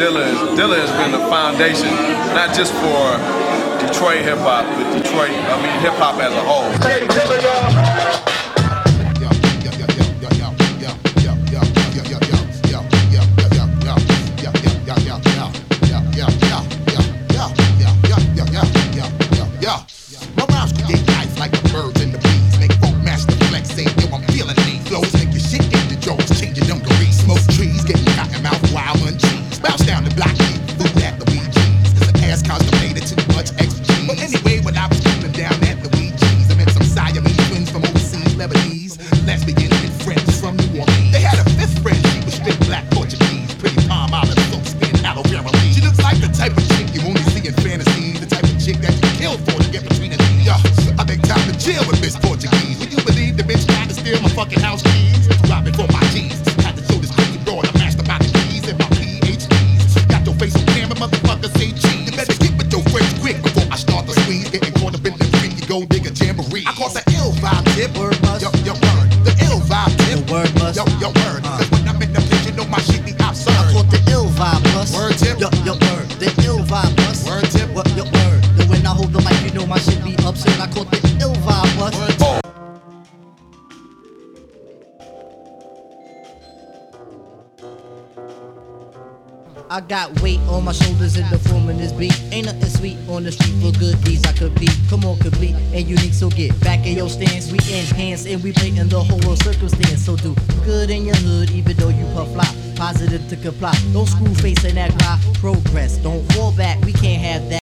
Dilla is Dilla has been the foundation, not just for Detroit hip hop, but Detroit, I mean hip hop as a whole. Down the block, eat food at Luigi's. Cause the ass constipated too much extra. But anyway, when I was cooling down at Luigi's, I met some Siamese twins from overseas, Lebanese. Lesbian and friends from New Orleans. They had a fifth friend, she was straight black Portuguese. Pretty Palmolive, soap skin, aloe vera leaves. She looks like the type of chick you only see in fantasies. The type of chick that you kill for to get between the knees. I make time to chill with Miss Portuguese. Would you believe the bitch tried to steal my fucking house keys? Face on camera, motherfucker, say cheese. You better get with your friends quick before I start to squeeze. Getting caught up in the freaky gold digger jamboree. I call the ill vibe tip. I got weight on my shoulders in the form of this beat. Ain't nothing sweet on the street for good deeds I could be. Come on, complete and unique, so get back in your stance. We enhance and we play in the whole world circumstance. So do good in your hood, even though you puff fly. Positive to comply. Don't screw face and act right. Progress. Don't fall back. We can't have that.